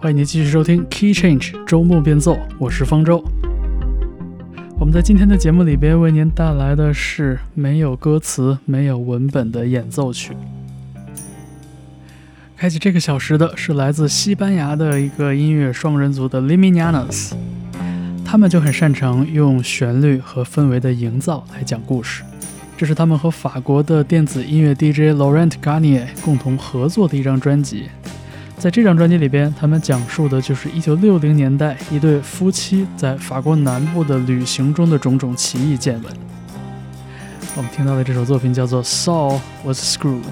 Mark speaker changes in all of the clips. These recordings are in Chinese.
Speaker 1: 欢迎您继续收听 Key Change 周末变奏，我是方舟。我们在今天的节目里边为您带来的是没有歌词、没有文本的演奏曲。开启这个小时的是来自西班牙的一个音乐双人组的 LIMINANAS，他们就很擅长用旋律和氛围的营造来讲故事。这是他们和法国的电子音乐 DJ Laurent Garnier 共同合作的一张专辑。在这张专辑里边，他们讲述的就是1960年代一对夫妻在法国南部的旅行中的种种奇异见闻。我们听到的这首作品叫做《Saw Was Screwed》。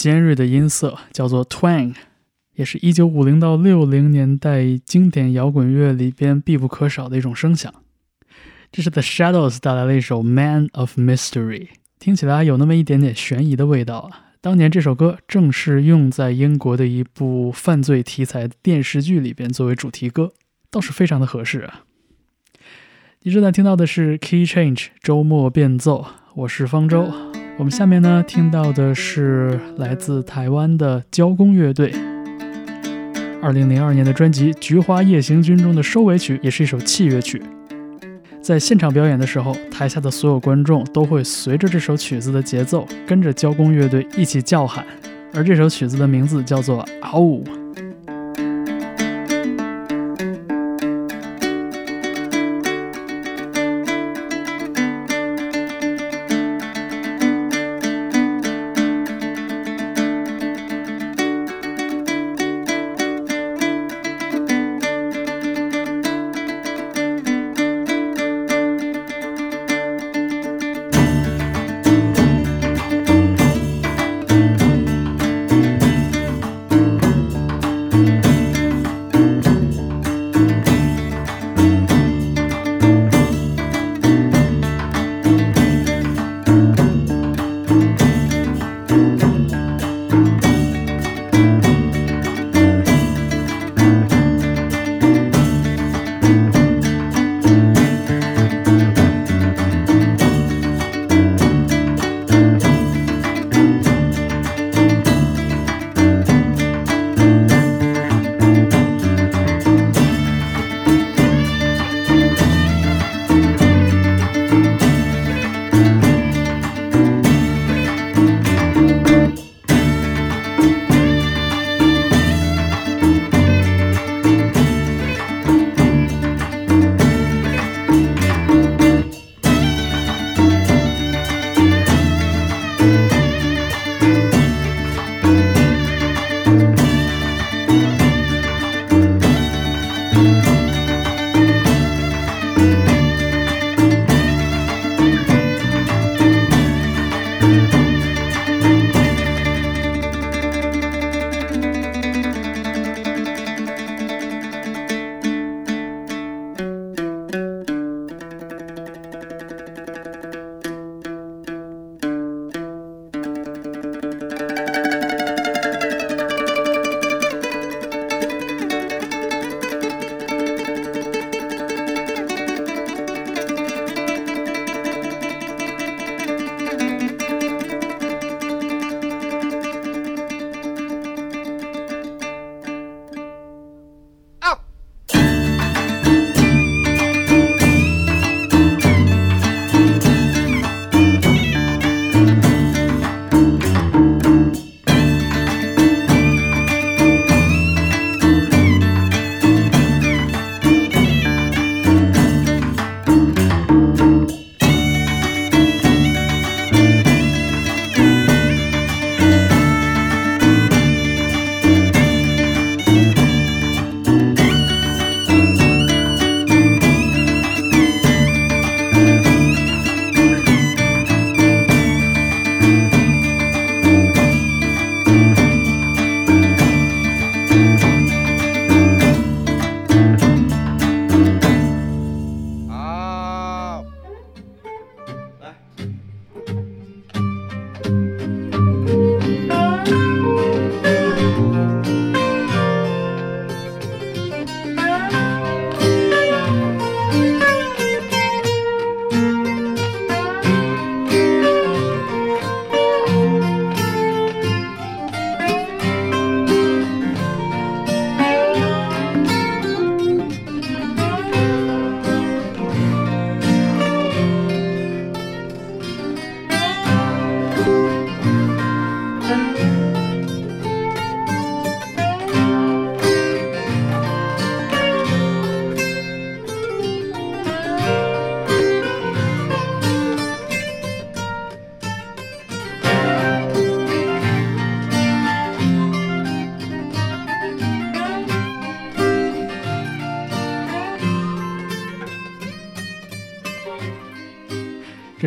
Speaker 1: 尖锐的音色叫做 twang，也是一九五零到六零年代经典摇滚乐里边必不可少的一种声响。这是 The Shadows 带来了一首《Man of Mystery》，听起来有那么一点点悬疑的味道啊。当年这首歌正是用在英国的一部犯罪题材电视剧里边作为主题歌，倒是非常的合适啊。你正在听到的是 Key Change 周末变奏，我是方舟。我们下面呢听到的是来自台湾的交工乐队，二零零二年的专辑《菊花夜行军》中的收尾曲，也是一首器乐曲。在现场表演的时候，台下的所有观众都会随着这首曲子的节奏，跟着交工乐队一起叫喊，而这首曲子的名字叫做《嗷呜》。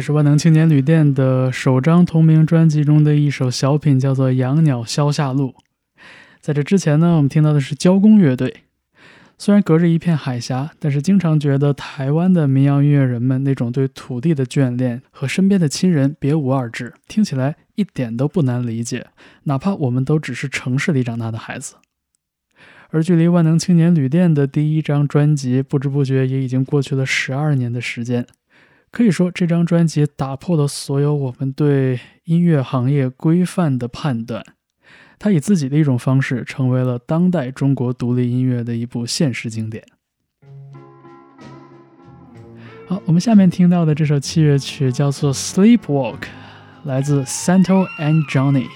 Speaker 1: 是万能青年旅店的首张同名专辑中的一首小品，叫做《养鸟消夏路》。在这之前呢，我们听到的是交工乐队。虽然隔着一片海峡，但是经常觉得台湾的民谣音乐人们那种对土地的眷恋和身边的亲人别无二致，听起来一点都不难理解。哪怕我们都只是城市里长大的孩子。而距离万能青年旅店的第一张专辑，不知不觉也已经过去了十二年的时间。可以说，这张专辑打破了所有我们对音乐行业规范的判断。他以自己的一种方式，成为了当代中国独立音乐的一部现实经典。好，我们下面听到的这首器乐曲叫做《Sleepwalk》，来自 Santo and Johnny。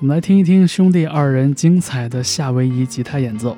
Speaker 1: 我们来听一听兄弟二人精彩的夏威夷吉他演奏。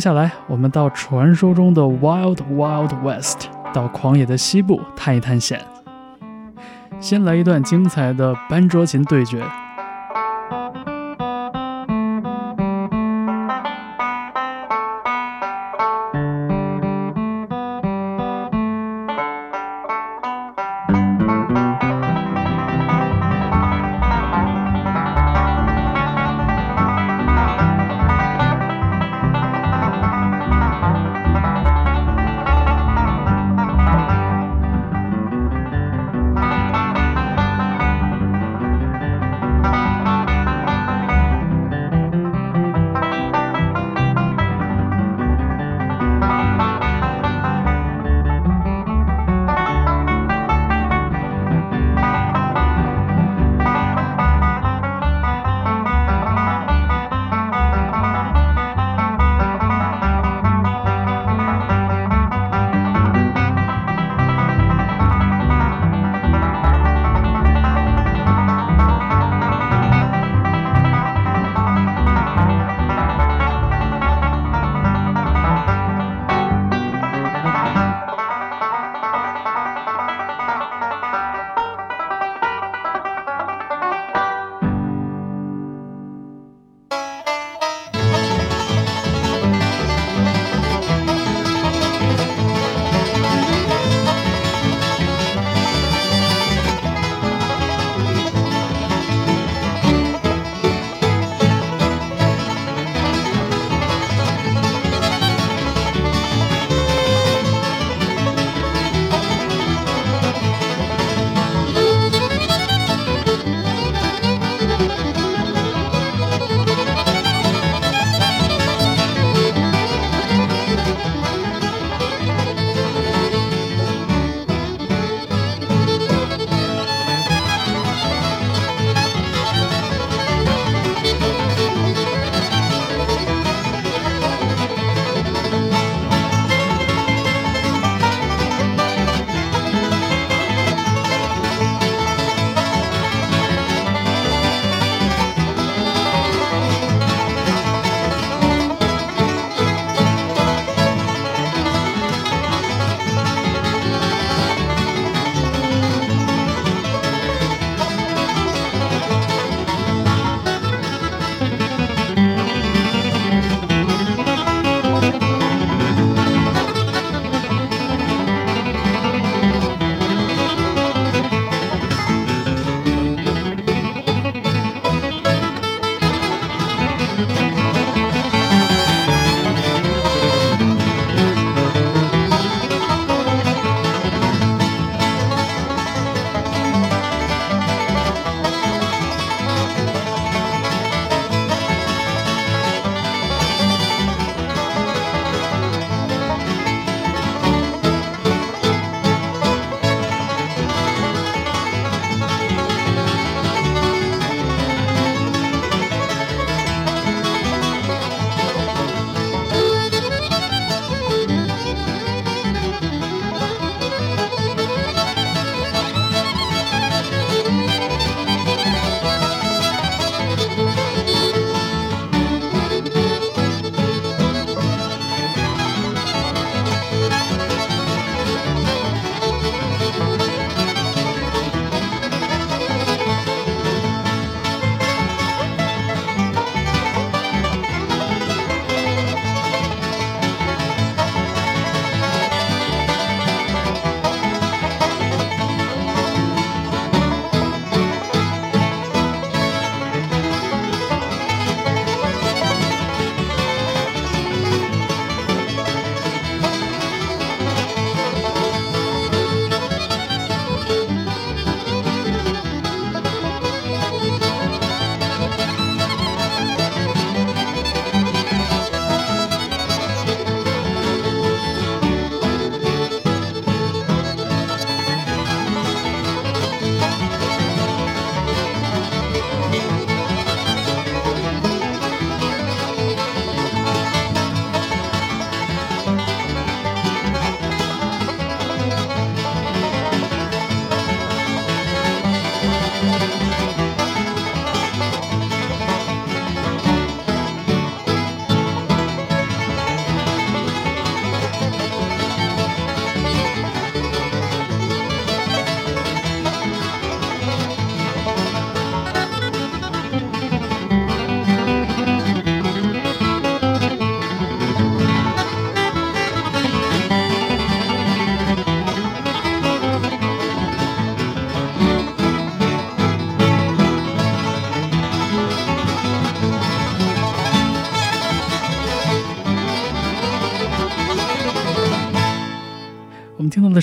Speaker 1: 接下来，我们到传说中的 Wild Wild West，到狂野的西部探一探险。先来一段精彩的班卓琴对决。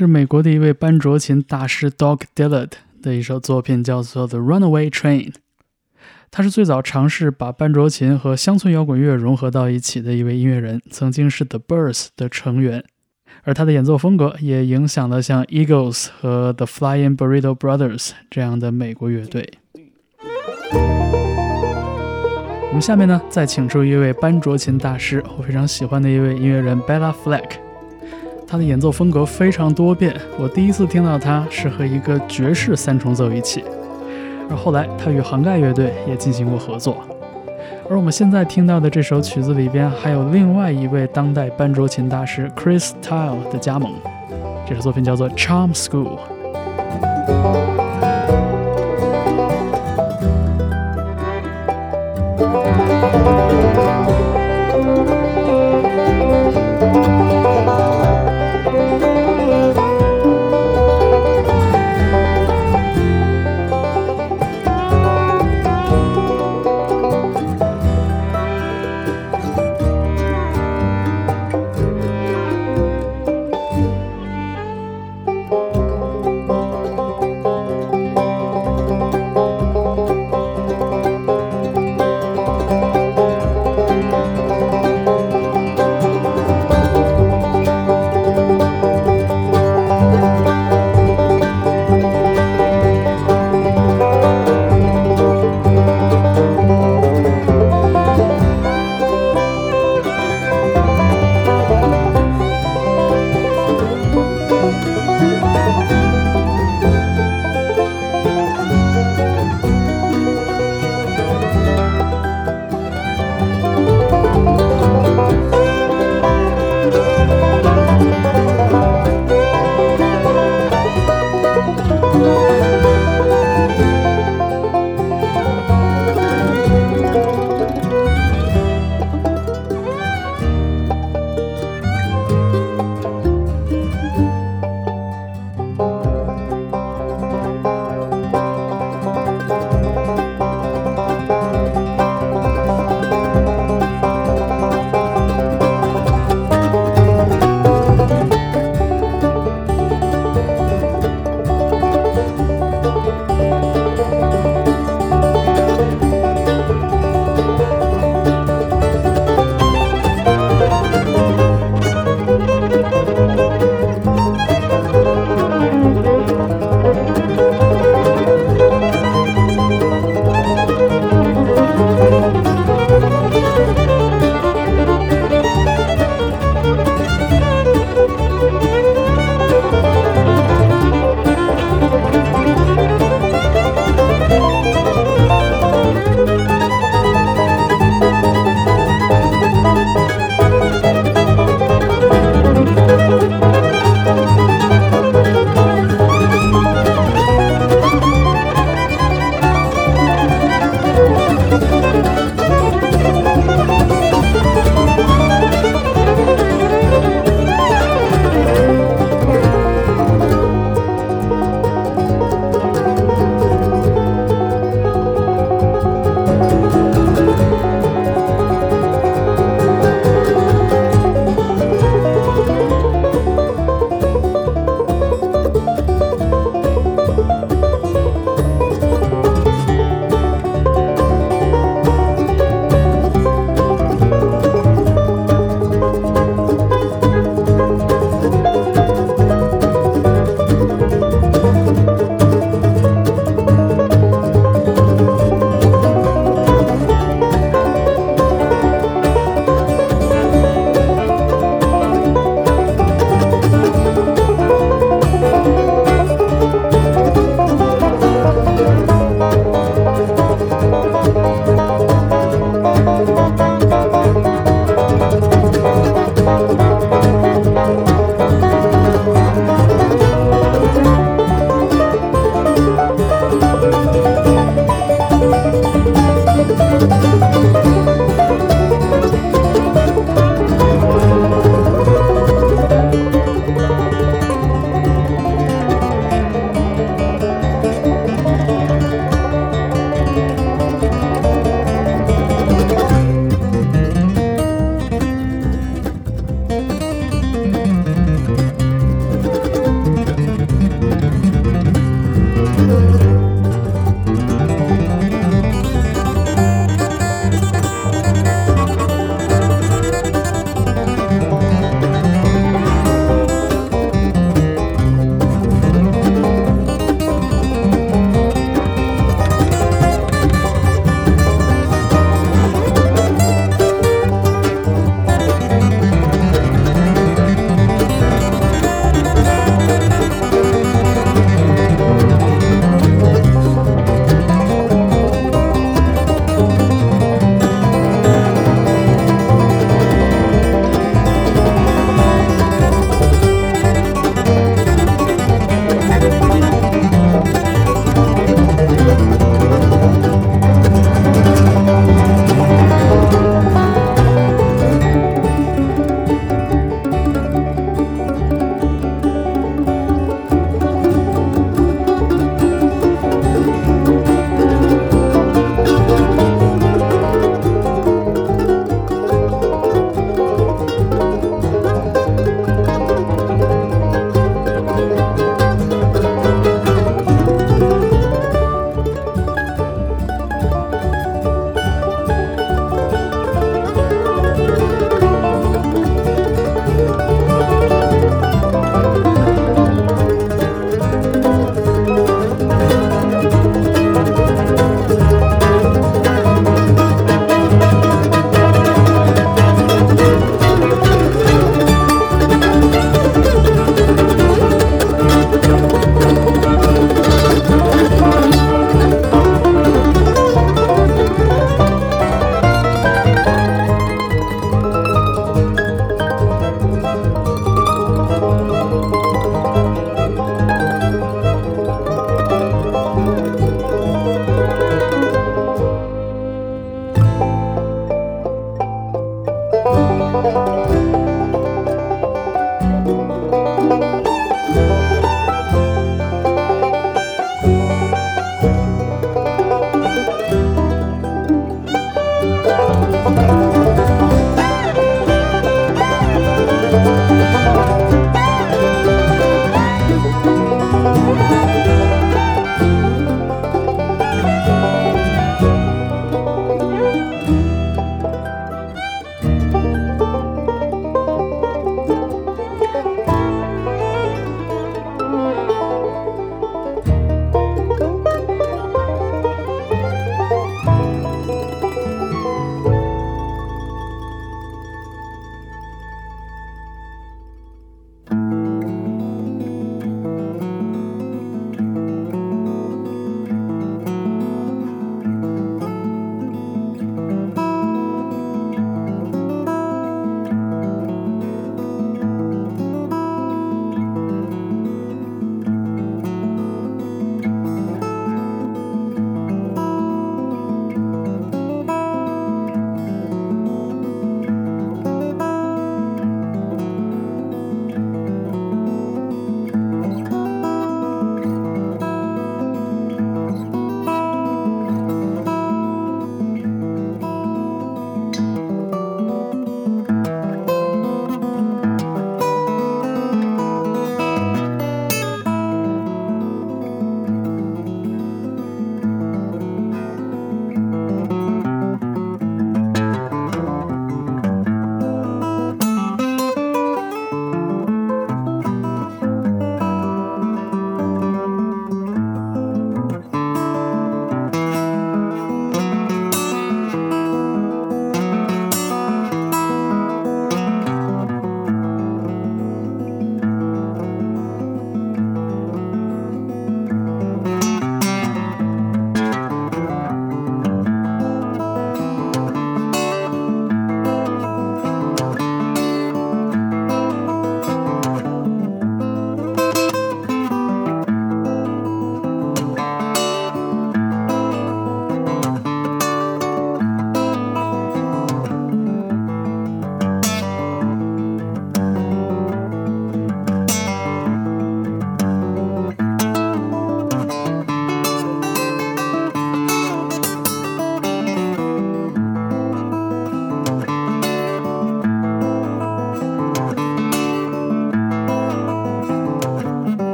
Speaker 1: 是美国的一位班卓琴大师 Doc Dillard 的一首作品，叫做《The Runaway Train》。他是最早尝试把班卓琴和乡村摇滚乐融合到一起的一位音乐人，曾经是 The Birds 的成员。而他的演奏风格也影响了像 Eagles 和 The Flying Burrito Brothers 这样的美国乐队。我们下面呢，再请出一位班卓琴大师，我非常喜欢的一位音乐人 Bella Fleck。他的演奏风格非常多变，我第一次听到他是和一个爵士三重奏一起，而后来他与杭盖乐队也进行过合作。而我们现在听到的这首曲子里边，还有另外一位当代班卓琴大师 Chris Tyle 的加盟。这首作品叫做《Charm School》。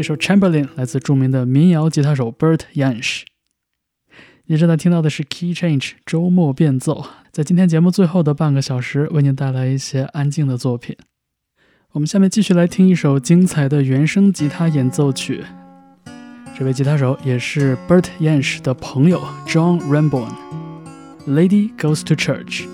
Speaker 1: 这首 Chamberlain 来自著名的民谣吉他手 Bert y a n s h。你正在听到的是 Key Change 周末变奏，在今天节目最后的半个小时，为您带来一些安静的作品。我们下面继续来听一首精彩的原声吉他演奏曲。这位吉他手也是 Bert y a n s h 的朋友 John Ramborn，《Lady Goes to Church》。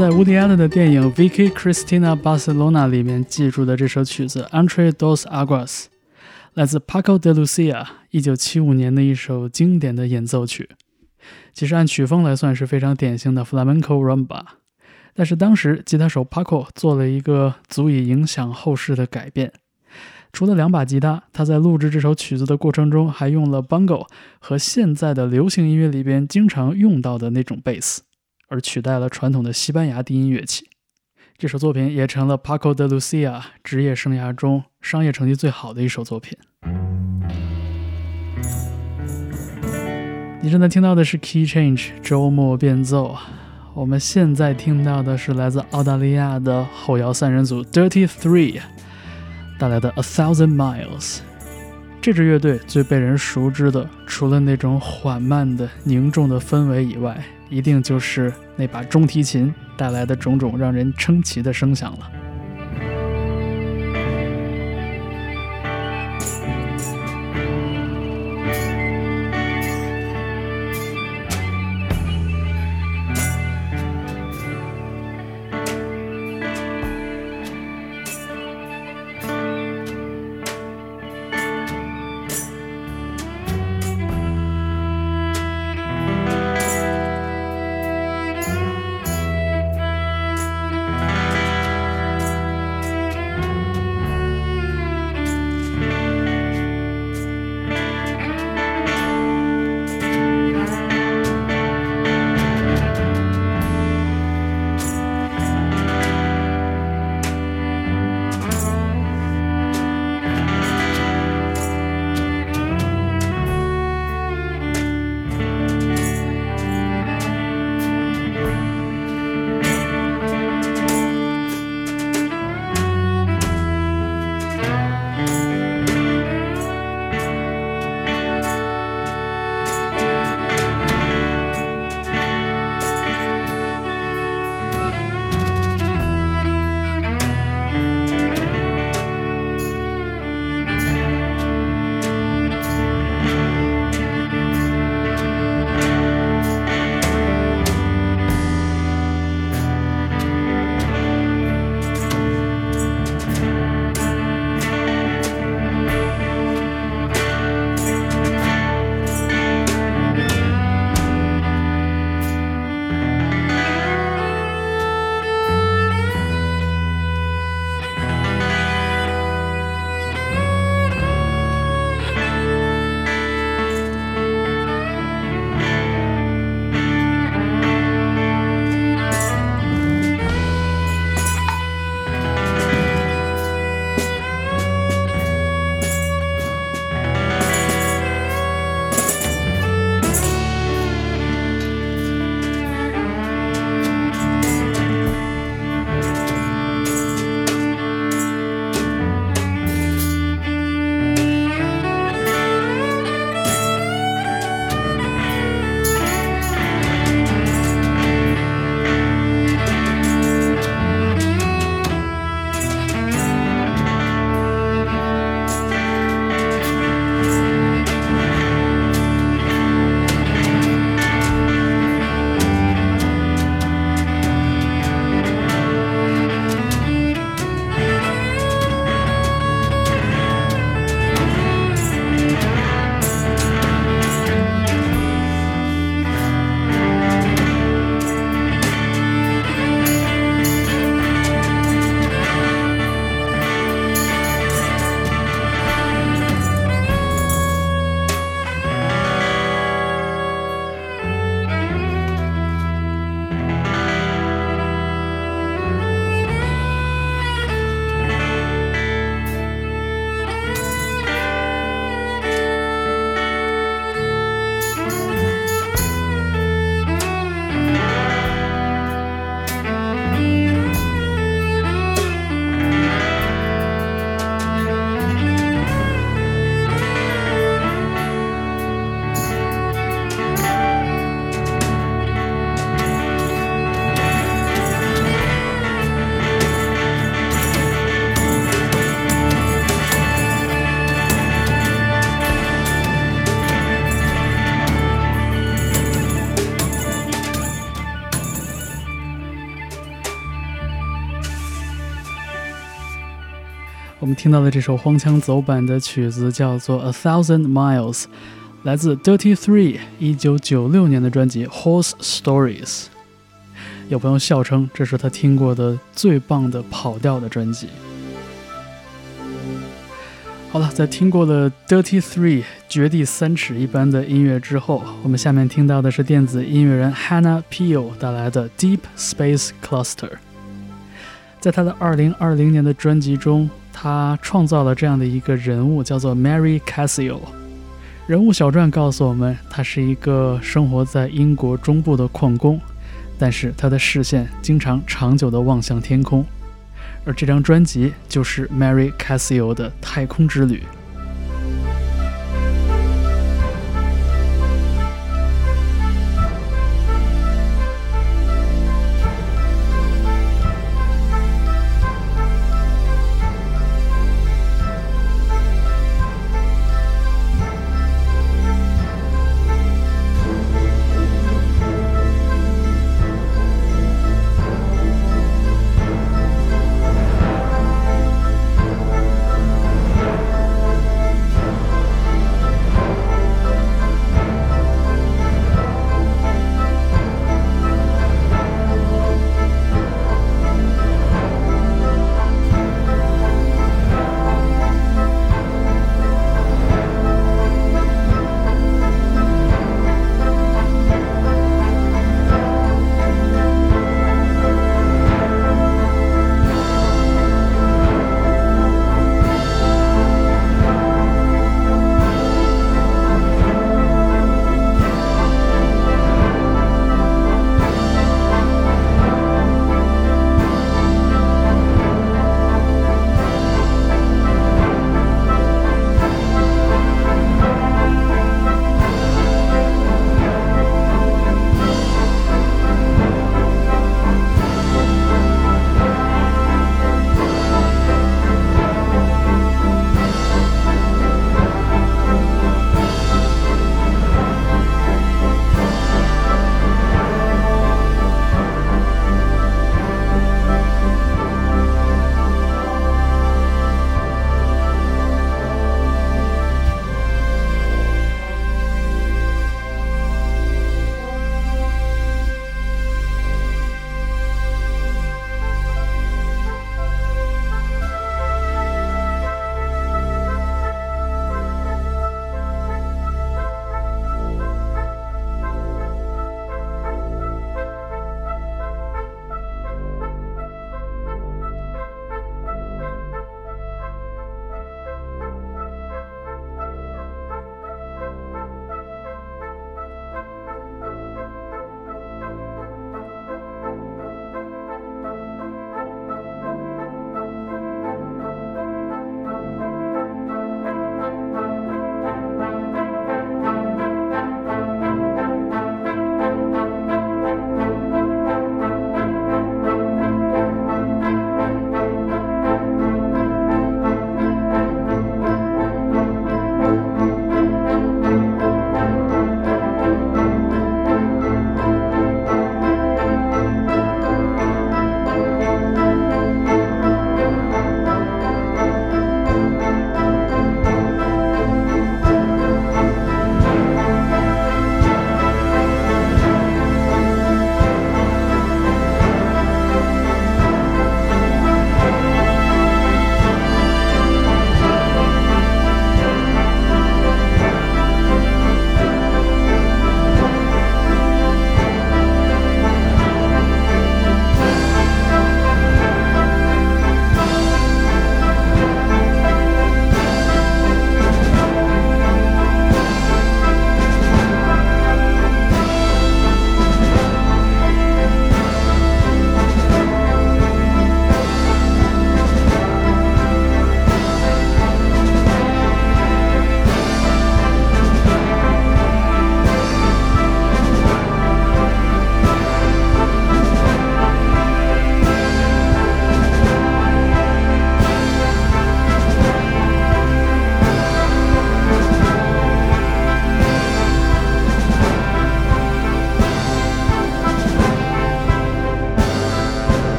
Speaker 1: 在乌迪安的电影《Vicky Cristina Barcelona》里面记住的这首曲子《Entre dos Aguas》，来自 Paco de Lucia，一九七五年的一首经典的演奏曲。其实按曲风来算是非常典型的 Flamenco Rumba，但是当时吉他手 Paco 做了一个足以影响后世的改变。除了两把吉他，他在录制这首曲子的过程中还用了 bongo 和现在的流行音乐里边经常用到的那种贝斯。而取代了传统的西班牙低音乐器，这首作品也成了 Paco de Lucia 职业生涯中商业成绩最好的一首作品。你正在听到的是 Key Change 周末变奏，我们现在听到的是来自澳大利亚的后摇三人组 Dirty Three 带来的 A Thousand Miles。这支乐队最被人熟知的，除了那种缓慢的凝重的氛围以外，一定就是那把中提琴带来的种种让人称奇的声响了。听到的这首荒腔走板的曲子叫做《A Thousand Miles》，来自 Dirty Three 一九九六年的专辑《Horse Stories》。有朋友笑称这是他听过的最棒的跑调的专辑。好了，在听过了 Dirty Three 绝地三尺一般的音乐之后，我们下面听到的是电子音乐人 Hannah Peel 带来的 Deep Space Cluster。在他的2020年的专辑中，他创造了这样的一个人物，叫做 Mary Cassio。人物小传告诉我们，他是一个生活在英国中部的矿工，但是他的视线经常长久地望向天空。而这张专辑就是 Mary Cassio 的太空之旅。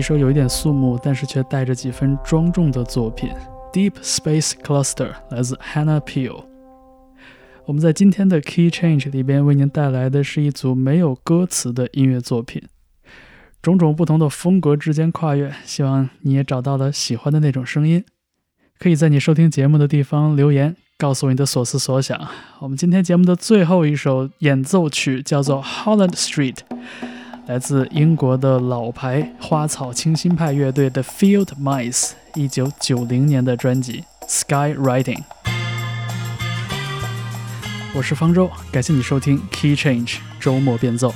Speaker 1: 一首有一点肃穆，但是却带着几分庄重的作品，《Deep Space Cluster》来自 Hannah Peel。我们在今天的 Key Change 里边为您带来的是一组没有歌词的音乐作品，种种不同的风格之间跨越，希望你也找到了喜欢的那种声音。可以在你收听节目的地方留言，告诉我你的所思所想。我们今天节目的最后一首演奏曲叫做《Holland Street》。来自英国的老牌花草清新派乐队的 Field Mice，一九九零年的专辑《Sky Riding》。我是方舟，感谢你收听 Key Change 周末变奏。